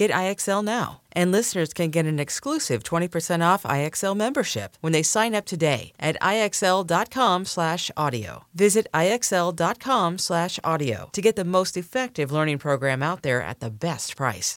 Get IXL now. And listeners can get an exclusive 20% off IXL membership when they sign up today at IXL.com/audio. Visit IXL.com/audio to get the most effective learning program out there at the best price.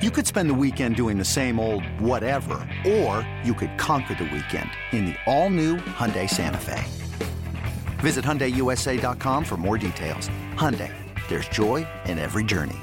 You could spend the weekend doing the same old whatever, or you could conquer the weekend in the all-new Hyundai Santa Fe. Visit HyundaiUSA.com for more details. Hyundai, there's joy in every journey.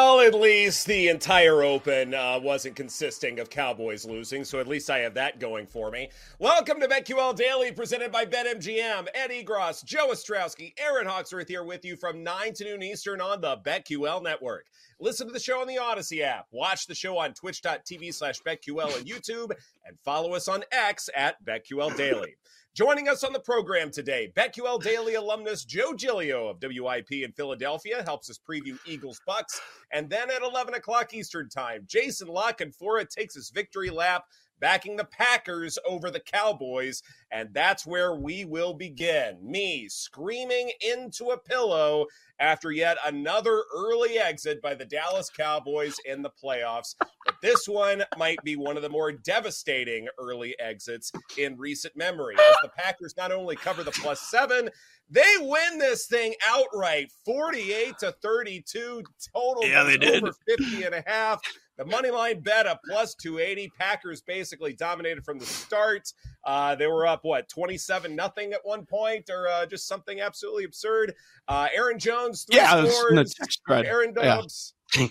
Well, at least the entire Open uh, wasn't consisting of Cowboys losing, so at least I have that going for me. Welcome to BetQL Daily, presented by BetMGM. Ed Egros, Joe Ostrowski, Erin Hawksworth here with you from 9 to noon Eastern on the BetQL Network. Listen to the show on the Audacy app. Watch the show on twitch.tv slash BetQL and YouTube, and follow us on X at BetQL Daily. Joining us on the program today, BetQL Daily alumnus Joe Giglio of WIP in Philadelphia helps us preview Eagles Bucks. And then at 11 o'clock Eastern Time, Jason La Canfora takes his victory lap backing the Packers over the Cowboys. And that's where we will begin. Me screaming into a pillow after yet another early exit by the Dallas Cowboys in the playoffs. But this one might be one of the more devastating early exits in recent memory. As the Packers not only cover the plus seven, they win this thing outright 48 to 32 total yeah, they did. over 50 and a half the money line bet a plus 280 packers basically dominated from the start uh, they were up what 27 nothing at one point or uh, just something absolutely absurd uh, aaron jones three yeah, scores, aaron Dobbs, yeah.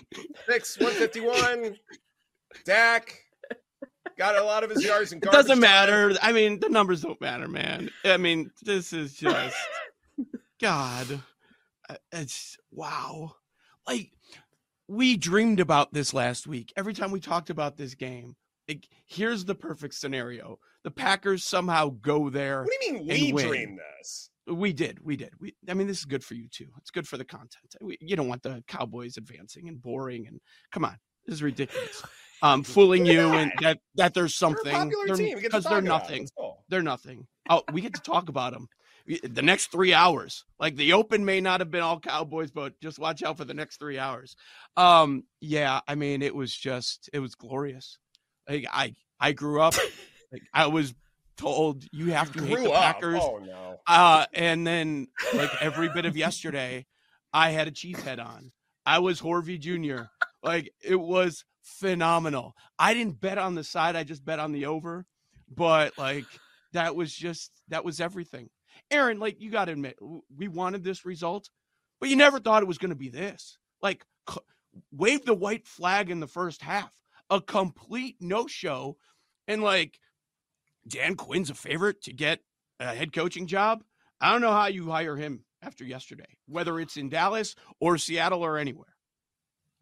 six 151 dak got a lot of his yards in It doesn't matter. I mean, the numbers don't matter, man. I mean, this is just God. It's wow. Like we dreamed about this last week. Every time we talked about this game, like here's the perfect scenario: the Packers somehow go there. what do you mean we win. dreamed this We did, we did. We, I mean, this is good for you too. It's good for the content. We, you don't want the Cowboys advancing and boring and come on, this is ridiculous. Um, fooling you and that. that there's They're something a popular They're- team We get to because talk they're nothing. Let's. They're nothing. Oh, we get to talk about them. The next three hours, like the Open, may not have been all Cowboys, but just watch out for the next three hours. Um, yeah, I mean, it was just, it was glorious. Like I, I grew up, like I was told you have to hate Grew the up. Packers. Oh no. Uh, and then like every bit of yesterday, I had a cheese head on. I was Horvey Jr. Like it was phenomenal. I didn't bet on the side, I just bet on the over. But like that was just that was everything. Aaron, like you got to admit, we wanted this result, but you never thought it was going to be this. Like c- wave the white flag in the first half, a complete no-show and like Dan Quinn's a favorite to get a head coaching job. I don't know how you hire him after yesterday, whether it's in Dallas or Seattle or anywhere.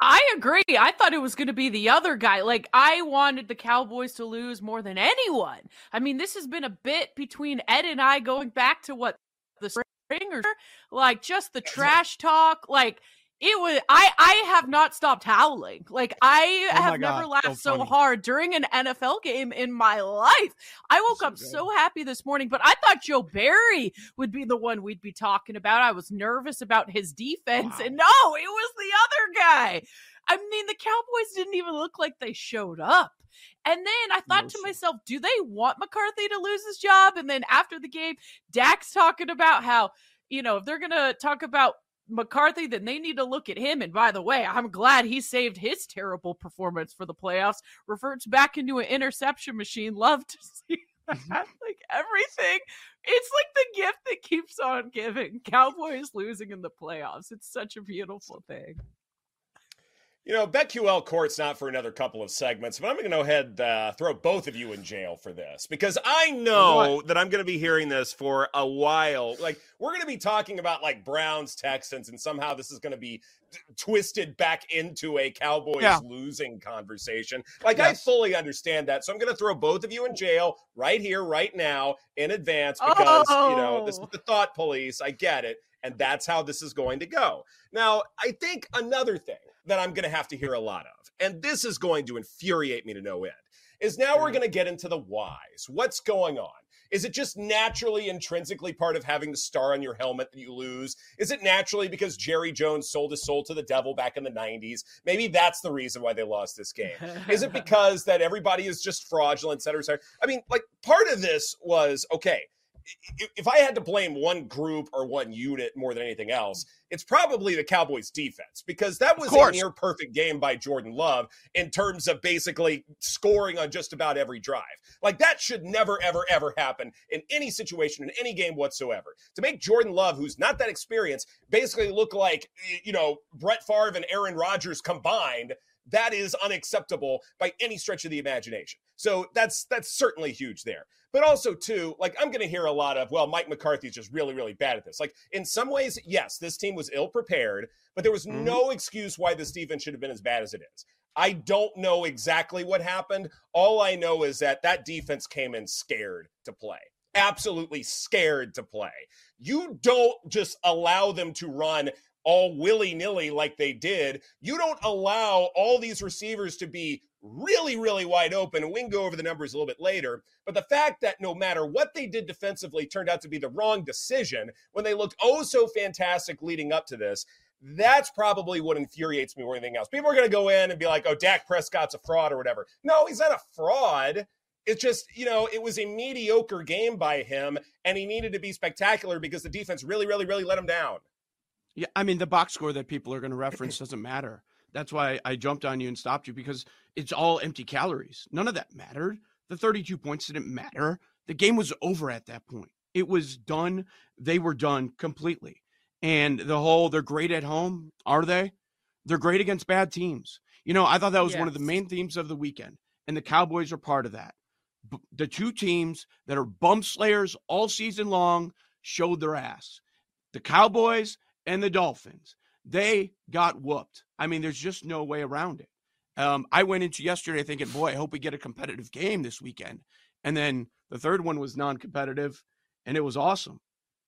I agree. I thought it was going to be the other guy. Like, I wanted the Cowboys to lose more than anyone. I mean, this has been a bit between Ed and I going back to what the spring or like just the trash talk. Like, it was, I, I have not stopped howling. Like, I Oh have God, never laughed so, funny. hard during an NFL game in my life. I woke So up good. so happy this morning, but I thought Joe Barry would be the one we'd be talking about. I was nervous about his defense, Wow. and no, it was the other guy. I mean, the Cowboys didn't even look like they showed up. And then I thought No to myself, do they want McCarthy to lose his job? And then after the game, Dak's talking about how, you know, if they're going to talk about McCarthy, then they need to look at him. And by the way, I'm glad he saved his terrible performance for the playoffs, reverts back into an interception machine. Love to see that. Mm-hmm. like everything It's like the gift that keeps on giving. Cowboys losing in the playoffs. It's such a beautiful thing. You know, BetQL Court's not for another couple of segments, but I'm going to go ahead uh, throw both of you in jail for this because I know that I'm going to be hearing this for a while. Like, we're going to be talking about like Browns, Texans, and somehow this is going to be t- twisted back into a Cowboys yeah. losing conversation. Like, yes. I fully understand that. So I'm going to throw both of you in jail right here, right now, in advance because, oh. you know, this is oh. the thought police. I get it. And that's how this is going to go. Now, I think another thing that I'm going to have to hear a lot of, and this is going to infuriate me to no end, is now we're mm-hmm. going to get into the whys. What's going on? Is it just naturally, intrinsically part of having the star on your helmet that you lose? Is it naturally because Jerry Jones sold his soul to the devil back in the 90s? Maybe that's the reason why they lost this game. is it because that everybody is just fraudulent, et cetera, et cetera? I mean, like, part of this was okay, if I had to blame one group or one unit more than anything else, it's probably the Cowboys defense because that was a near perfect game by Jordan Love in terms of basically scoring on just about every drive. Like that should never, ever, ever happen in any situation, in any game whatsoever. To make Jordan Love, who's not that experienced, basically look like, you know, Brett Favre and Aaron Rodgers combined that is unacceptable by any stretch of the imagination. So that's that's certainly huge there. But also too, like I'm going to hear a lot of, well, Mike McCarthy's just really really bad at this. Like in some ways, yes, this team was ill prepared, but there was mm-hmm. no excuse why this defense should have been as bad as it is. I don't know exactly what happened. All I know is that that defense came in scared to play. Absolutely scared to play. You don't just allow them to run all willy nilly like they did. You don't allow all these receivers to be really, really wide open. And we can go over the numbers a little bit later. But the fact that no matter what they did defensively turned out to be the wrong decision when they looked oh so fantastic leading up to this. That's probably what infuriates me more than anything else. People are going to go in and be like, oh, Dak Prescott's a fraud or whatever. No, he's not a fraud. It's just, you know, it was a mediocre game by him, and he needed to be spectacular because the defense really, really, really let him down. Yeah, I mean the box score that people are going to reference doesn't matter. That's why I jumped on you and stopped you because it's all empty calories. None of that mattered. The 32 points didn't matter. The game was over at that point. It was done. They were done completely. And the whole they're great at home, are they? They're great against bad teams. You know, I thought that was yes. one of the main themes of the weekend, and the Cowboys are part of that. The two teams that are bump slayers all season long showed their ass. The Cowboys and the Dolphins. They got whooped. I mean, there's just no way around it. Um, I went into yesterday thinking, boy, I hope we get a competitive game this weekend. And then the third one was non competitive, and it was awesome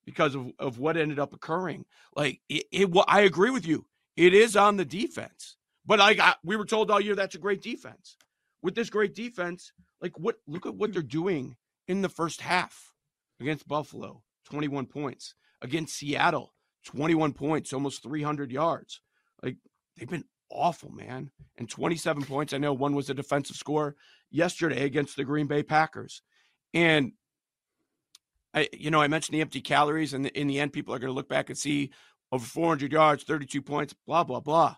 because of, of what ended up occurring. Like, it, it, I agree with you. It is on the defense. But I, we were told all year, that's a great defense. With this great defense, like what? Look at what they're doing in the first half against Buffalo, 21 points against Seattle, 21 points, almost 300 yards. Like they've been awful, man. And 27 points. I know one was a defensive score yesterday against the Green Bay Packers. And I, you know, I mentioned the empty calories, and in the end, people are going to look back and see over 400 yards, 32 points, blah, blah, blah.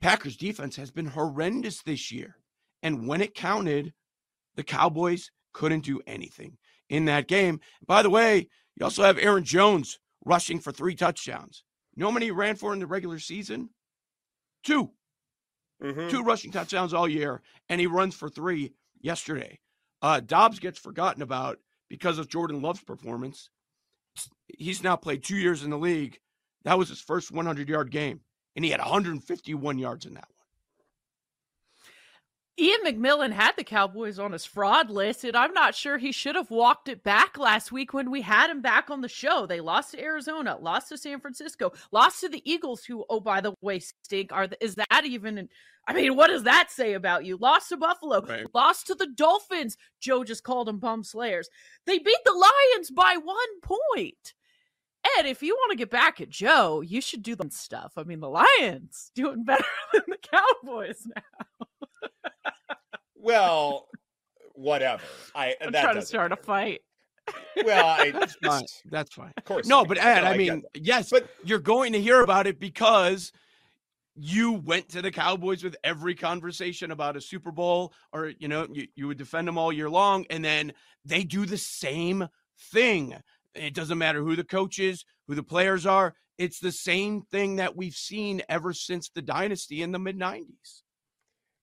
Packers defense has been horrendous this year. And when it counted, the Cowboys couldn't do anything in that game. By the way, you also have Aaron Jones rushing for three touchdowns. You know how many he ran for in the regular season? 2 mm-hmm. Two rushing touchdowns all year, and he runs for three yesterday. Uh, Doubs gets forgotten about because of Jordan Love's performance. He's now played two years in the league. That was his first 100 yard game, and he had 151 yards in that one. Ian McMillan had the Cowboys on his fraud list, and I'm not sure he should have walked it back last week when we had him back on the show. They lost to Arizona, lost to San Francisco, lost to the Eagles, who, oh, by the way, stink. Are the, is that even? I mean, what does that say about you? Lost to Buffalo, right. lost to the Dolphins. Joe just called them bum slayers. They beat the Lions by one point. Ed, if you want to get back at Joe, you should do the stuff. I mean, the Lions doing better than the Cowboys now. Well, whatever. I I'm trying to start matter. a fight. Well, I, that's fine. That's fine. Of course. No, but Ed, no, I, I mean, yes, but you're going to hear about it because you went to the Cowboys with every conversation about a Super Bowl, or you know, you, you would defend them all year long, and then they do the same thing. It doesn't matter who the coach is, who the players are. It's the same thing that we've seen ever since the dynasty in the mid 90s.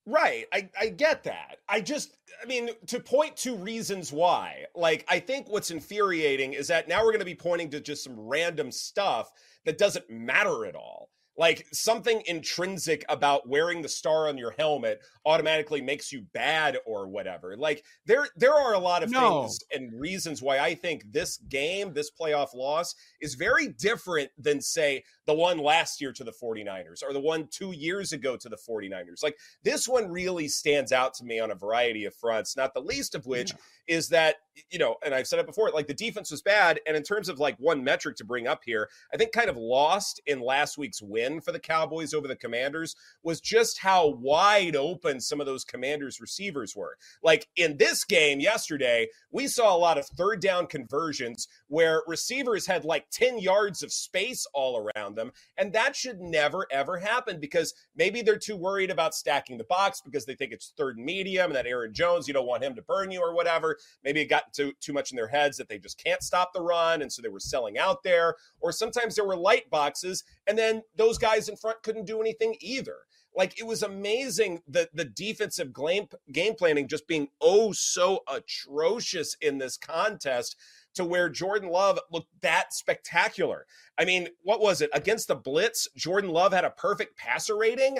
Right. I, I get that. I just, I mean, to point to reasons why, like, I think what's infuriating is that now we're going to be pointing to just some random stuff that doesn't matter at all like something intrinsic about wearing the star on your helmet automatically makes you bad or whatever like there there are a lot of no. things and reasons why i think this game this playoff loss is very different than say the one last year to the 49ers or the one 2 years ago to the 49ers like this one really stands out to me on a variety of fronts not the least of which yeah. is that you know and i've said it before like the defense was bad and in terms of like one metric to bring up here i think kind of lost in last week's win for the Cowboys over the Commanders was just how wide open some of those Commanders receivers were. Like in this game yesterday, we saw a lot of third down conversions where receivers had like 10 yards of space all around them. And that should never, ever happen because maybe they're too worried about stacking the box because they think it's third and medium and that Aaron Jones, you don't want him to burn you or whatever. Maybe it got too, too much in their heads that they just can't stop the run. And so they were selling out there. Or sometimes there were light boxes and then those guys in front couldn't do anything either. Like it was amazing the the defensive game game planning just being oh so atrocious in this contest to where Jordan Love looked that spectacular. I mean, what was it against the Blitz? Jordan Love had a perfect passer rating.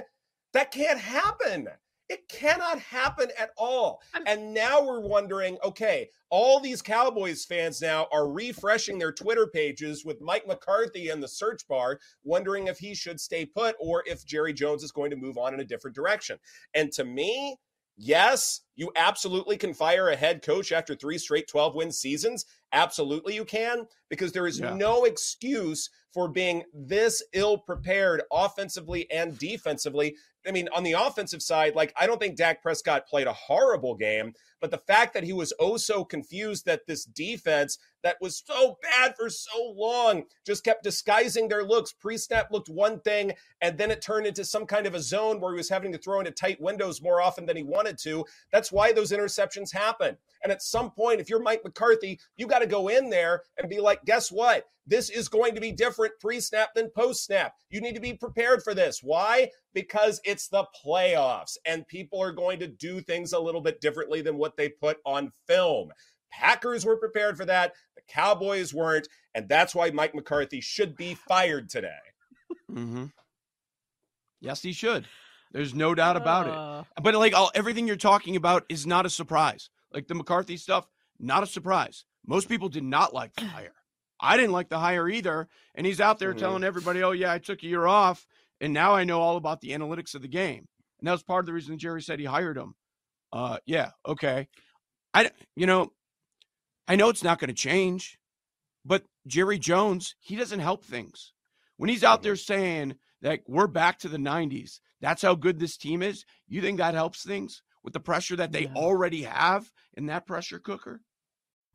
That can't happen. It cannot happen at all. And now we're wondering okay, all these Cowboys fans now are refreshing their Twitter pages with Mike McCarthy in the search bar, wondering if he should stay put or if Jerry Jones is going to move on in a different direction. And to me, Yes, you absolutely can fire a head coach after three straight 12 win seasons. Absolutely, you can, because there is yeah. no excuse for being this ill prepared offensively and defensively. I mean, on the offensive side, like, I don't think Dak Prescott played a horrible game, but the fact that he was oh so confused that this defense that was so bad for so long just kept disguising their looks. Pre snap looked one thing, and then it turned into some kind of a zone where he was having to throw into tight windows more often than he wanted to. That's why those interceptions happen. And at some point, if you're Mike McCarthy, you got to go in there and be like, guess what? This is going to be different pre snap than post snap. You need to be prepared for this. Why? Because it's the playoffs and people are going to do things a little bit differently than what they put on film. Packers were prepared for that. The Cowboys weren't. And that's why Mike McCarthy should be fired today. Mm-hmm. Yes, he should. There's no doubt about uh... it. But like all, everything you're talking about is not a surprise. Like the McCarthy stuff, not a surprise. Most people did not like the hire. I didn't like the hire either. And he's out there mm-hmm. telling everybody, oh, yeah, I took a year off. And now I know all about the analytics of the game. And that was part of the reason Jerry said he hired him. Uh, yeah, okay. I, you know, I know it's not going to change, but Jerry Jones, he doesn't help things. When he's out there mm-hmm. saying that we're back to the 90s, that's how good this team is, you think that helps things? with the pressure that they yeah. already have in that pressure cooker?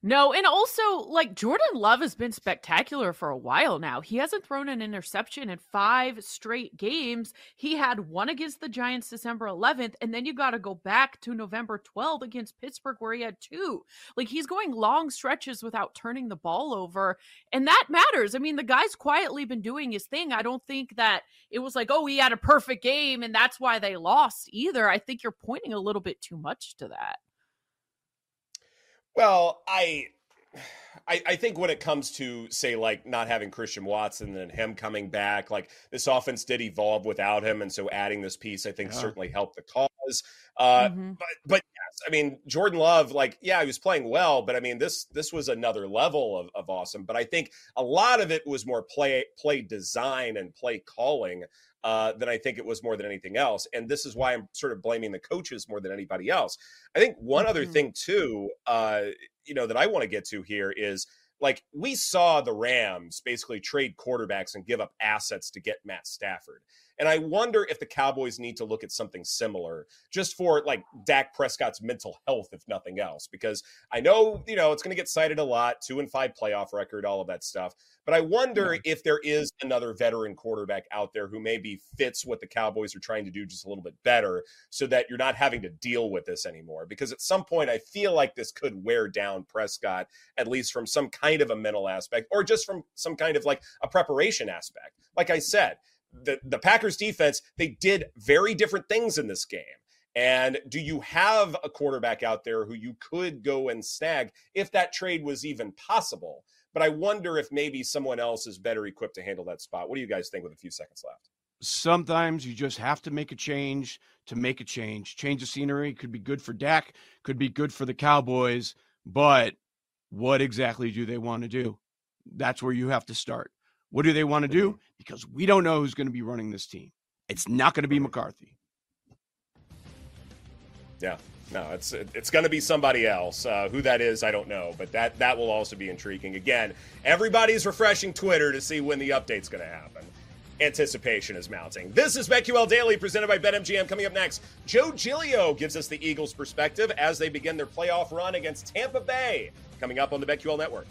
No, and also like Jordan Love has been spectacular for a while now. He hasn't thrown an interception in five straight games. He had one against the Giants December 11th, and then you got to go back to November 12th against Pittsburgh where he had two. Like he's going long stretches without turning the ball over, and that matters. I mean, the guy's quietly been doing his thing. I don't think that it was like, oh, he had a perfect game and that's why they lost either. I think you're pointing a little bit too much to that. Well, I, I, I think when it comes to say like not having Christian Watson and him coming back, like this offense did evolve without him, and so adding this piece, I think, yeah. certainly helped the cause. Uh, mm-hmm. But but yes, I mean Jordan Love, like yeah, he was playing well, but I mean this this was another level of, of awesome. But I think a lot of it was more play play design and play calling uh, than I think it was more than anything else. And this is why I'm sort of blaming the coaches more than anybody else. I think one mm-hmm. other thing too, uh, you know, that I want to get to here is like we saw the Rams basically trade quarterbacks and give up assets to get Matt Stafford. And I wonder if the Cowboys need to look at something similar just for like Dak Prescott's mental health, if nothing else, because I know, you know, it's going to get cited a lot two and five playoff record, all of that stuff. But I wonder yeah. if there is another veteran quarterback out there who maybe fits what the Cowboys are trying to do just a little bit better so that you're not having to deal with this anymore. Because at some point, I feel like this could wear down Prescott, at least from some kind of a mental aspect or just from some kind of like a preparation aspect. Like I said, the, the Packers defense, they did very different things in this game. And do you have a quarterback out there who you could go and snag if that trade was even possible? But I wonder if maybe someone else is better equipped to handle that spot. What do you guys think with a few seconds left? Sometimes you just have to make a change to make a change. Change of scenery could be good for Dak, could be good for the Cowboys, but what exactly do they want to do? That's where you have to start. What do they want to do? Mm-hmm. Because we don't know who's going to be running this team. It's not going to be McCarthy. Yeah, no, it's it's going to be somebody else. Uh, who that is, I don't know, but that that will also be intriguing. Again, everybody's refreshing Twitter to see when the update's going to happen. Anticipation is mounting. This is BetQL Daily presented by BetMGM. Coming up next, Joe Giglio gives us the Eagles' perspective as they begin their playoff run against Tampa Bay. Coming up on the BetQL Network.